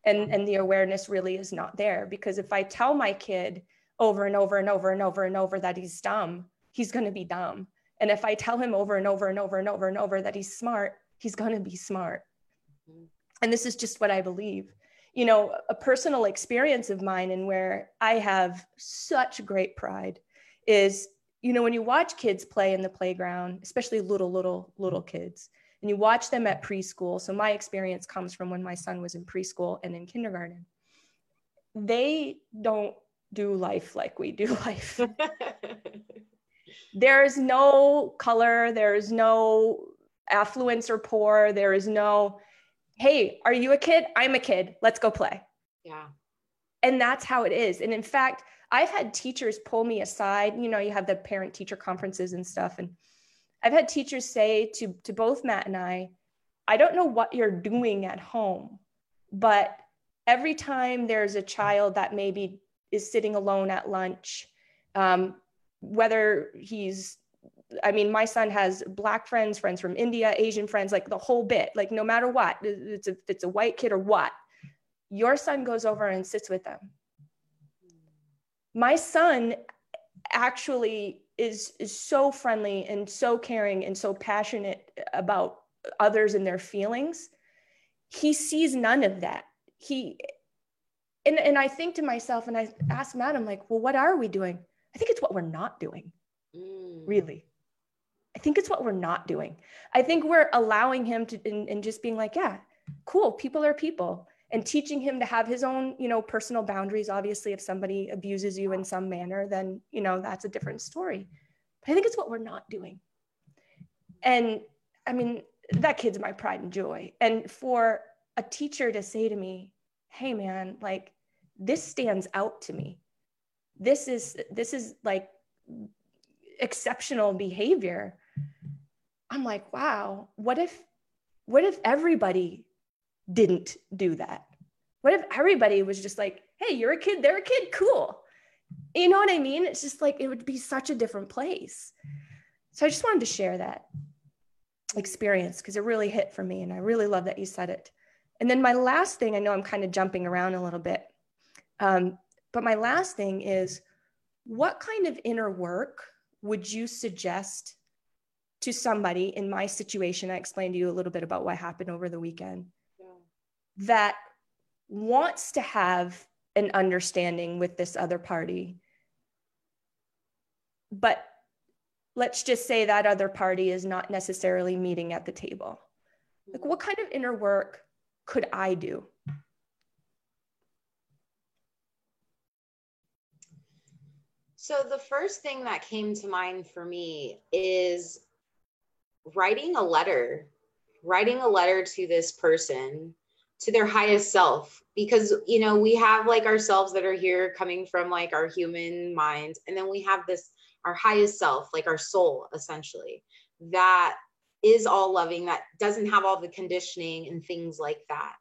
And, and the awareness really is not there because if I tell my kid over and over and over and over and over that he's dumb, he's going to be dumb. And if I tell him over and over and over and over and over that he's smart, he's going to be smart. Mm-hmm. And this is just what I believe. You know, a personal experience of mine and where I have such great pride is, you know, when you watch kids play in the playground, especially little, little, little mm-hmm. kids, and you watch them at preschool. So my experience comes from when my son was in preschool and in kindergarten. They don't do life like we do life. there's no color, there's no affluence or poor, there is no, hey, are you a kid? I'm a kid. Let's go play.
Yeah.
And that's how it is. And in fact, I've had teachers pull me aside. You know, you have the parent teacher conferences and stuff. And I've had teachers say to, to both Matt and I, I don't know what you're doing at home, but every time there's a child that maybe is sitting alone at lunch, um, whether he's I mean, my son has black friends, friends from India, Asian friends, like the whole bit. Like no matter what, it's a it's a white kid or what, your son goes over and sits with them. My son actually is is so friendly and so caring and so passionate about others and their feelings. He sees none of that. He and, and I think to myself, and I ask Matt, I'm like, well, what are we doing? I think it's what we're not doing, mm. really. I think it's what we're not doing. I think we're allowing him to, and, just being like, yeah, cool, people are people, and teaching him to have his own, you know, personal boundaries. Obviously, if somebody abuses you in some manner, then, you know, that's a different story. But I think it's what we're not doing. And I mean, that kid's my pride and joy. And for a teacher to say to me, hey, man, like, this stands out to me this is this is like exceptional behavior i'm like wow what if what if everybody didn't do that? What if everybody was just like hey you're a kid they're a kid cool. You know what i mean? It's just like it would be such a different place. So i just wanted to share that experience because it really hit for me and i really love that you said it. And then my last thing i know i'm kind of jumping around a little bit um, but my last thing is what kind of inner work would you suggest to somebody in my situation? I explained to you a little bit about what happened over the weekend yeah. that wants to have an understanding with this other party. But let's just say that other party is not necessarily meeting at the table. Like, what kind of inner work could I do?
So, the first thing that came to mind for me is writing a letter, writing a letter to this person, to their highest self. Because, you know, we have like ourselves that are here coming from like our human minds. And then we have this, our highest self, like our soul, essentially, that is all loving, that doesn't have all the conditioning and things like that.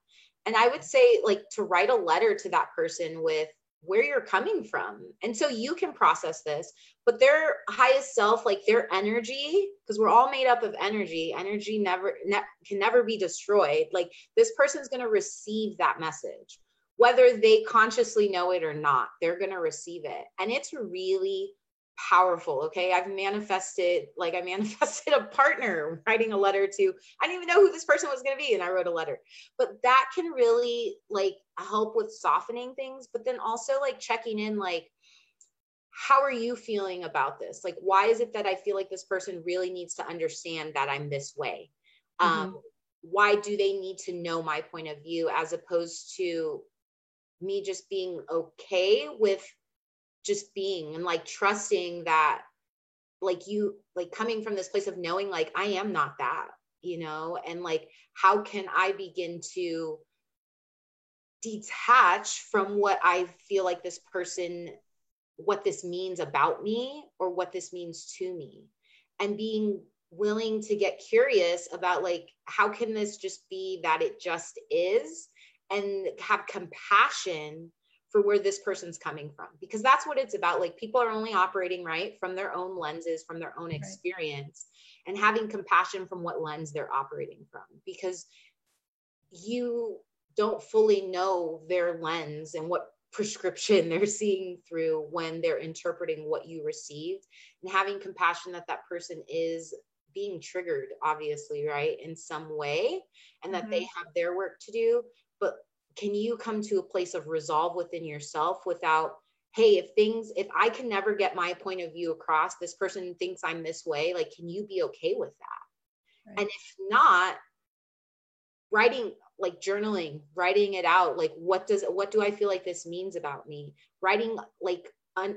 And I would say, like, to write a letter to that person with where you're coming from. And so you can process this, but their highest self, like their energy, because we're all made up of energy, energy never ne- can never be destroyed. Like this person's going to receive that message, whether they consciously know it or not, they're going to receive it. And it's really powerful. Okay. I've manifested, like I manifested a partner writing a letter to, I didn't even know who this person was going to be. And I wrote a letter, but that can really like help with softening things, but then also like checking in, like, how are you feeling about this? Like, why is it that I feel like this person really needs to understand that I'm this way? Mm-hmm. Um, why do they need to know my point of view as opposed to me just being okay with just being and like trusting that like you like coming from this place of knowing like I am not that, you know, and like how can I begin to detach from what I feel like this person what this means about me or what this means to me? And being willing to get curious about like how can this just be that it just is and have compassion for where this person's coming from because that's what it's about like people are only operating right from their own lenses from their own experience right. and having compassion from what lens they're operating from because you don't fully know their lens and what prescription they're seeing through when they're interpreting what you received and having compassion that that person is being triggered obviously right in some way and that mm-hmm. they have their work to do but can you come to a place of resolve within yourself without hey if things if i can never get my point of view across this person thinks i'm this way like can you be okay with that right. and if not writing like journaling writing it out like what does what do i feel like this means about me writing like un,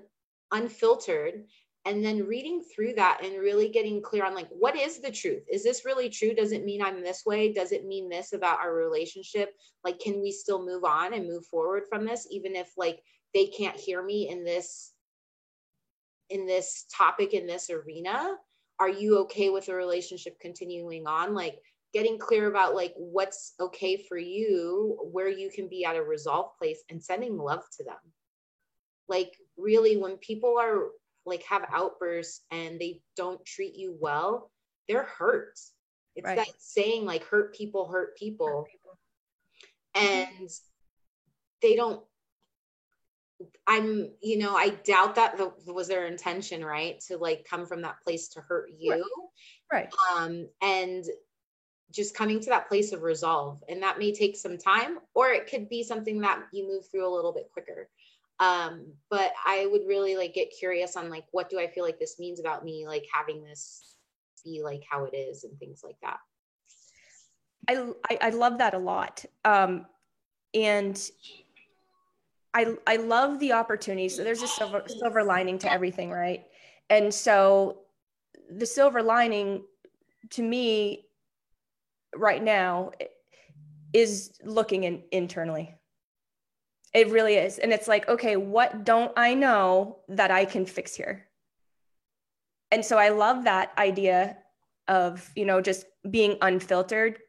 unfiltered and then reading through that and really getting clear on like what is the truth? Is this really true? Does it mean i'm this way? Does it mean this about our relationship? Like can we still move on and move forward from this even if like they can't hear me in this in this topic in this arena? Are you okay with the relationship continuing on? Like getting clear about like what's okay for you where you can be at a resolve place and sending love to them. Like really when people are like have outbursts and they don't treat you well they're hurt it's right. that saying like hurt people hurt people, hurt people. and they don't i'm you know i doubt that the, was their intention right? To like come from that place to hurt you.
Right. right.
Um and just coming to that place of resolve. And that may take some time or it could be something that you move through a little bit quicker um but i would really like get curious on like what do i feel like this means about me like having this be like how it is and things like that
i i, I love that a lot um and I, I love the opportunity. So there's a silver silver lining to everything, right? And so the silver lining to me right now is looking in, internally. It really is. And it's like, okay, what don't I know that I can fix here? And so I love that idea of, you know, just being unfiltered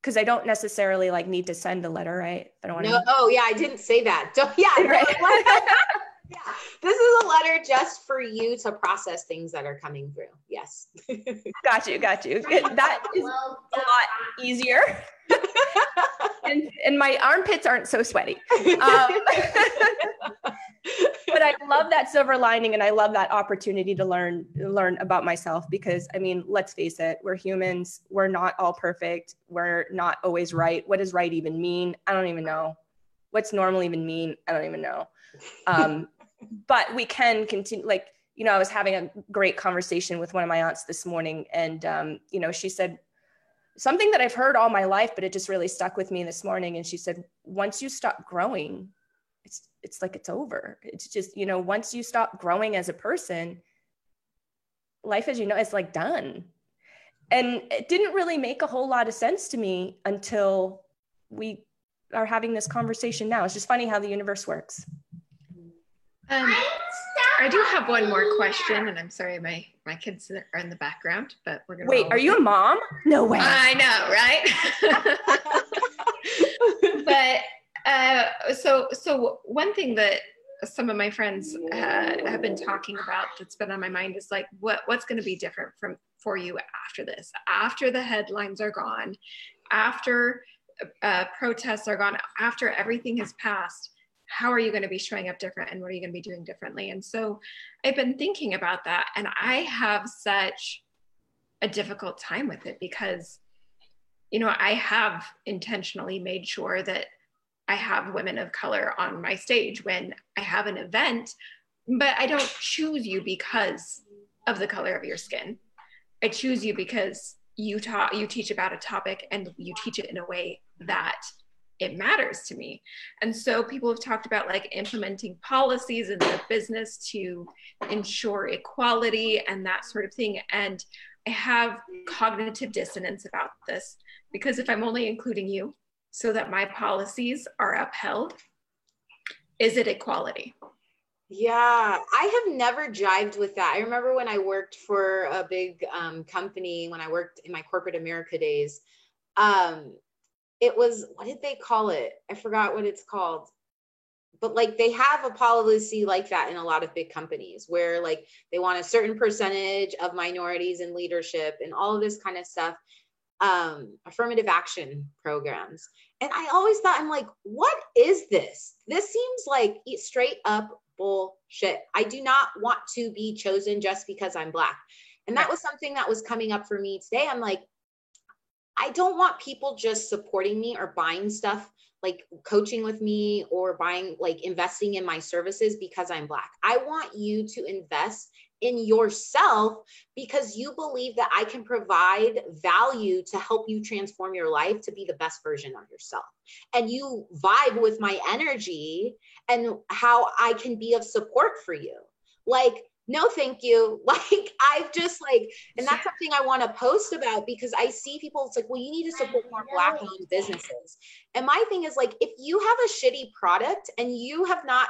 because I don't necessarily like need to send a letter, right? I don't want
no, to. Oh, yeah, I didn't say that. Don't, yeah, right. yeah. This is a letter just for you to process things that are coming through. Yes.
got you. Got you. That is a lot easier. And, and my armpits aren't so sweaty. Um, but I love that silver lining and I love that opportunity to learn learn about myself because I mean, let's face it, we're humans. We're not all perfect. We're not always right. What does right even mean? I don't even know. What's normal even mean? I don't even know. Um, but we can continue like you know, I was having a great conversation with one of my aunts this morning, and um, you know, she said something that I've heard all my life, but it just really stuck with me this morning. And she said, once you stop growing, it's it's like it's over. It's just, you know, once you stop growing as a person, life as you know, it's like done. And it didn't really make a whole lot of sense to me until we are having this conversation now. It's just funny how the universe works.
Um, I do have one more question, and I'm sorry, my my kids are in the background, but we're gonna
wait. Are you a mom? No way.
I know, right? but uh, so so one thing that some of my friends uh, have been talking about that's been on my mind is like what what's going to be different from for you after this after the headlines are gone after uh, protests are gone after everything has passed how are you going to be showing up different and what are you going to be doing differently and so i've been thinking about that and i have such a difficult time with it because you know i have intentionally made sure that I have women of color on my stage when I have an event, but I don't choose you because of the color of your skin. I choose you because you taught you teach about a topic and you teach it in a way that it matters to me. And so people have talked about like implementing policies in the business to ensure equality and that sort of thing. And I have cognitive dissonance about this because if I'm only including you, so that my policies are upheld? Is it equality?
Yeah, I have never jived with that. I remember when I worked for a big um, company, when I worked in my corporate America days, um, it was, what did they call it? I forgot what it's called. But like they have a policy like that in a lot of big companies where like they want a certain percentage of minorities in leadership and all of this kind of stuff um, affirmative action programs. And I always thought, I'm like, what is this? This seems like straight up bullshit. I do not want to be chosen just because I'm Black. And that was something that was coming up for me today. I'm like, I don't want people just supporting me or buying stuff like coaching with me or buying like investing in my services because I'm black. I want you to invest in yourself because you believe that I can provide value to help you transform your life to be the best version of yourself. And you vibe with my energy and how I can be of support for you. Like no thank you. Like i've just like and that's something i want to post about because i see people it's like well you need to support more black owned businesses. And my thing is like if you have a shitty product and you have not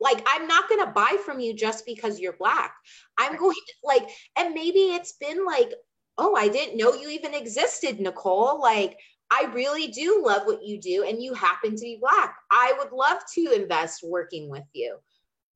like i'm not going to buy from you just because you're black. I'm going to like and maybe it's been like oh i didn't know you even existed nicole. Like I really do love what you do, and you happen to be Black. I would love to invest working with you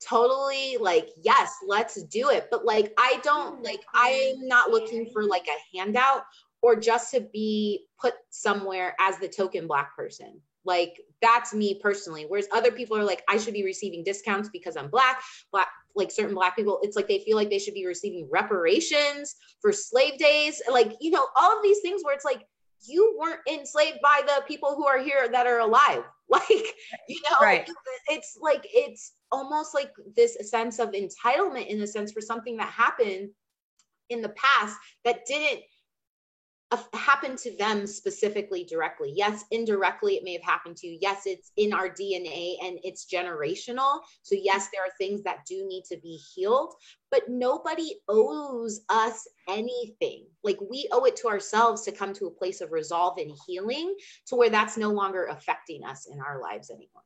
totally like yes let's do it. But like i don't like i'm not looking for like a handout or just to be put somewhere as the token black person. Like that's me personally. Whereas other people are like i should be receiving discounts because i'm black black like certain black people it's like they feel like they should be receiving reparations for slave days. Like you know all of these things where it's like you weren't enslaved by the people who are here that are alive like you know
right.
it's like it's almost like this sense of entitlement in a sense for something that happened in the past that didn't happen to them specifically directly. Yes, indirectly it may have happened to you. Yes, it's in our DNA and it's generational. So, yes, there are things that do need to be healed, but nobody owes us anything. Like we owe it to ourselves to come to a place of resolve and healing to where that's no longer affecting us in our lives anymore.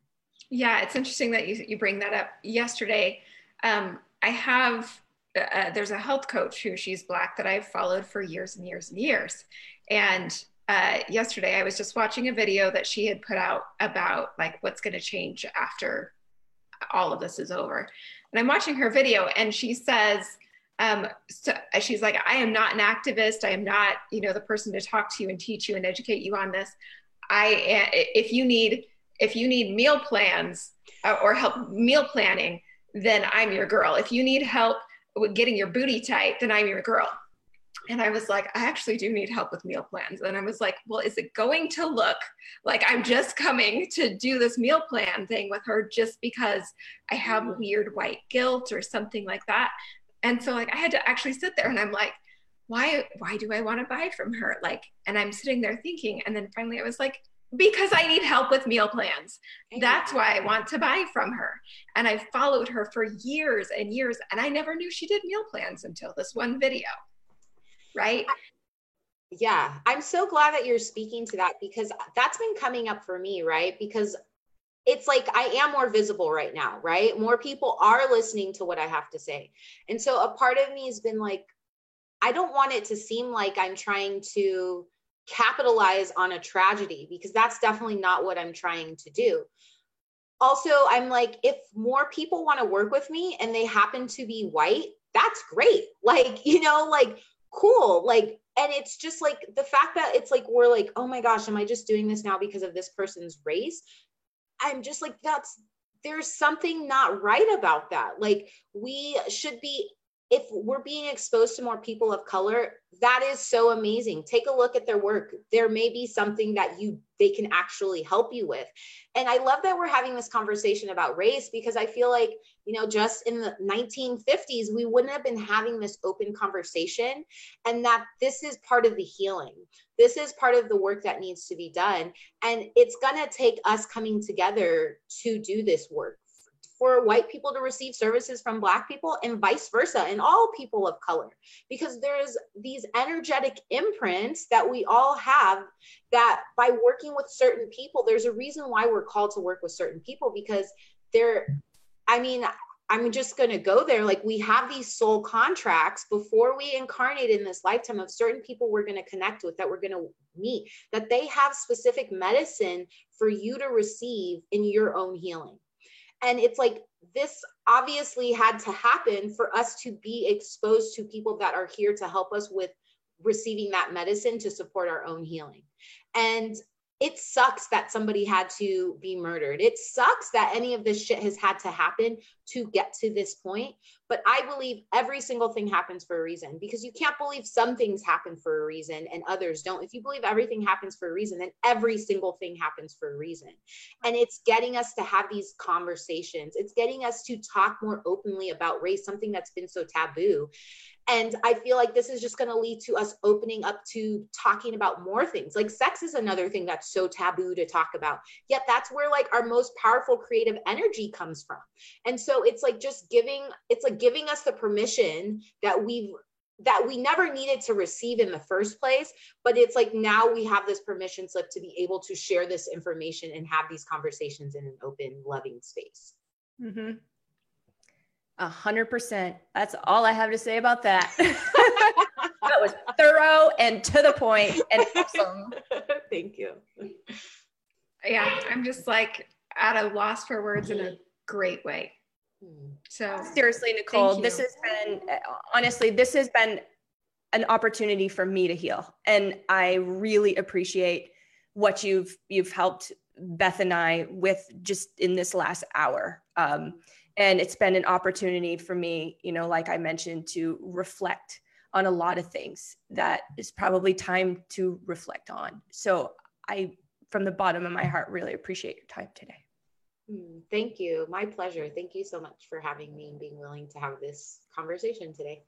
Yeah, it's interesting that you, you bring that up. Yesterday, um, I have, uh, uh, there's a health coach who she's Black that I've followed for years and years and years. And uh, yesterday, I was just watching a video that she had put out about like what's going to change after all of this is over. And I'm watching her video, and she says, um, so she's like, I am not an activist. I am not, you know, the person to talk to you and teach you and educate you on this. I, if you need if you need meal plans uh, or help meal planning, then I'm your girl. If you need help getting your booty tight, then I'm your girl. And I was like, I actually do need help with meal plans. And I was like, well, is it going to look like I'm just coming to do this meal plan thing with her just because I have weird white guilt or something like that? And so like I had to actually sit there and I'm like, why why do I want to buy from her? Like, and I'm sitting there thinking, and then finally I was like, because I need help with meal plans. That's why I want to buy from her. And I followed her for years and years, and I never knew she did meal plans until this one video. Right?
Yeah, I'm so glad that you're speaking to that because that's been coming up for me, right? Because it's like I am more visible right now, right? More people are listening to what I have to say. And so a part of me has been like, I don't want it to seem like I'm trying to capitalize on a tragedy because that's definitely not what I'm trying to do. Also, I'm like, if more people want to work with me and they happen to be white, that's great. Like, you know, like, cool. Like, and it's just like the fact that it's like, we're like, oh my gosh, am I just doing this now because of this person's race? I'm just like, that's, there's something not right about that. Like, we should be if we're being exposed to more people of color that is so amazing. Take a look at their work. There may be something that you they can actually help you with. And i love that we're having this conversation about race because i feel like you know just in the 1950s we wouldn't have been having this open conversation and that this is part of the healing. This is part of the work that needs to be done. And it's going to take us coming together to do this work for white people to receive services from black people and vice versa and all people of color. Because there's these energetic imprints that we all have that by working with certain people there's a reason why we're called to work with certain people because they're i mean i'm just going to go there. Like we have these soul contracts before we incarnate in this lifetime of certain people we're going to connect with that we're going to meet that they have specific medicine for you to receive in your own healing and it's like this obviously had to happen for us to be exposed to people that are here to help us with receiving that medicine to support our own healing. And it sucks that somebody had to be murdered. It sucks that any of this shit has had to happen to get to this point. But I believe every single thing happens for a reason because you can't believe some things happen for a reason and others don't. If you believe everything happens for a reason, then every single thing happens for a reason. And it's getting us to have these conversations, it's getting us to talk more openly about race, something that's been so taboo. And I feel like this is just going to lead to us opening up to talking about more things. Like sex is another thing that's so taboo to talk about. Yet that's where like our most powerful creative energy comes from. And so it's like just giving it's like giving us the permission that we've that we never needed to receive in the first place but it's like now we have this permission slip to be able to share this information and have these conversations in an open loving space
mm-hmm. A hundred percent. That's all I have to say about that. that was thorough and to the point and awesome.
Thank you.
Yeah, I'm just like at a loss for words in a great way. So
seriously, Nicholle, this has been honestly, this has been an opportunity for me to heal. And I really appreciate what you've you've helped Beth and I with just in this last hour. Um, and it's been an opportunity for me you know like i mentioned to reflect on a lot of things that is probably time to reflect on so i from the bottom of my heart really appreciate your time today
hmm, thank you my pleasure thank you so much for having me and being willing to have this conversation today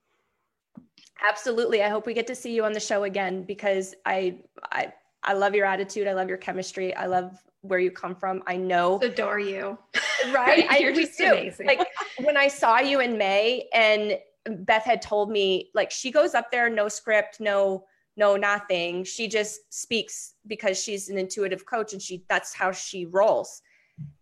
absolutely i hope we get to see you on the show again because i i I love your attitude. I love your chemistry. I love where you come from. I know.
Adore you.
Right. I, just do. Amazing. Like when I saw you in May and Beth had told me, like, she goes up there, no script, no, no, nothing. She just speaks because she's an intuitive coach and she, that's how she rolls.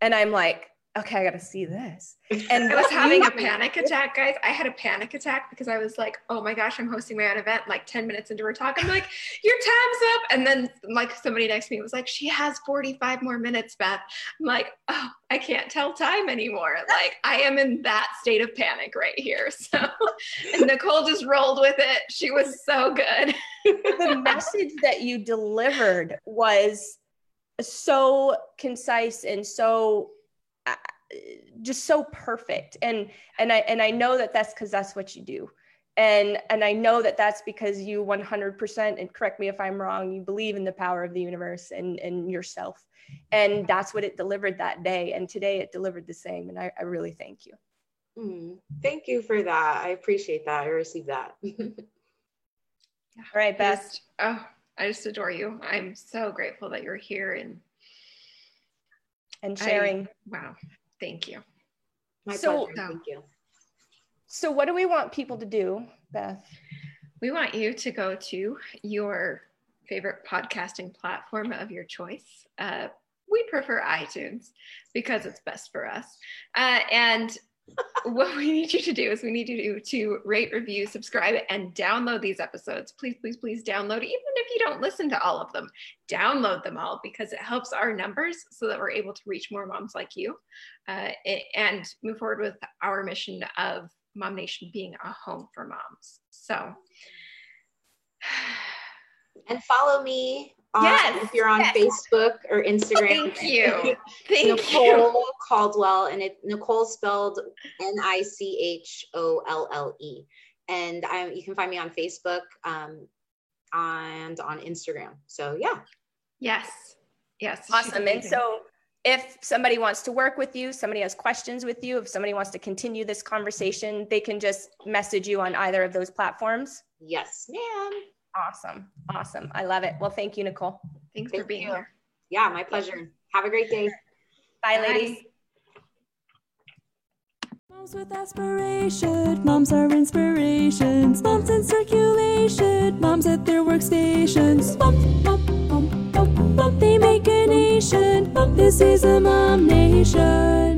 And I'm like, okay, I got to see this.
And I was having a panic attack, guys. I had a panic attack because I was like, oh my gosh, I'm hosting my own event. Like 10 minutes into her talk, I'm like, your time's up. And then like somebody next to me was like, she has 45 more minutes, Beth. I'm like, oh, I can't tell time anymore. Like I am in that state of panic right here. So and Nicholle just rolled with it. She was so good.
the message that you delivered was so concise and so just so perfect. And and i and i know that that's because that's what you do. And and i know that that's because you 100% and correct me if i'm wrong you believe in the power of the universe and and yourself. And that's what it delivered that day. And today it delivered the same. And i, I really thank you.
Mm, thank you for that. I appreciate that. I received that. All
right best
oh i just adore you. I'm so grateful that you're here and
and sharing
I, wow Thank you.
My so, pleasure. Thank you.
So, what do we want people to do, Beth?
We want you to go to your favorite podcasting platform of your choice. Uh, we prefer iTunes because it's best for us. Uh, and what we need you to do is we need you to, to rate, review, subscribe, and download these episodes. Please, please, please download, even if you don't listen to all of them, download them all because it helps our numbers so that we're able to reach more moms like you uh, and move forward with our mission of Mom Nation being a home for moms. So,
and follow me yes, if you're on yes. Facebook or Instagram.
Thank you. Thank
you. Nicholle you. Caldwell, and it Nicholle spelled N I C H O L L E. And I, you can find me on Facebook um, and on Instagram. So yeah.
Yes. Yes.
Awesome. And so if somebody wants to work with you, somebody has questions with you, if somebody wants to continue this conversation, they can just message you on either of those platforms.
Yes, ma'am.
Awesome. Awesome. I love it. Well, thank you, Nicholle.
Thanks thank for being you. here.
Yeah, my pleasure. Have a great day.
Bye, Bye. ladies.
Moms with aspiration, moms are inspirations, moms in circulation, moms at their workstations. Mom, mom, mom, mom, mom, they make a nation. Mom, this is a mom nation.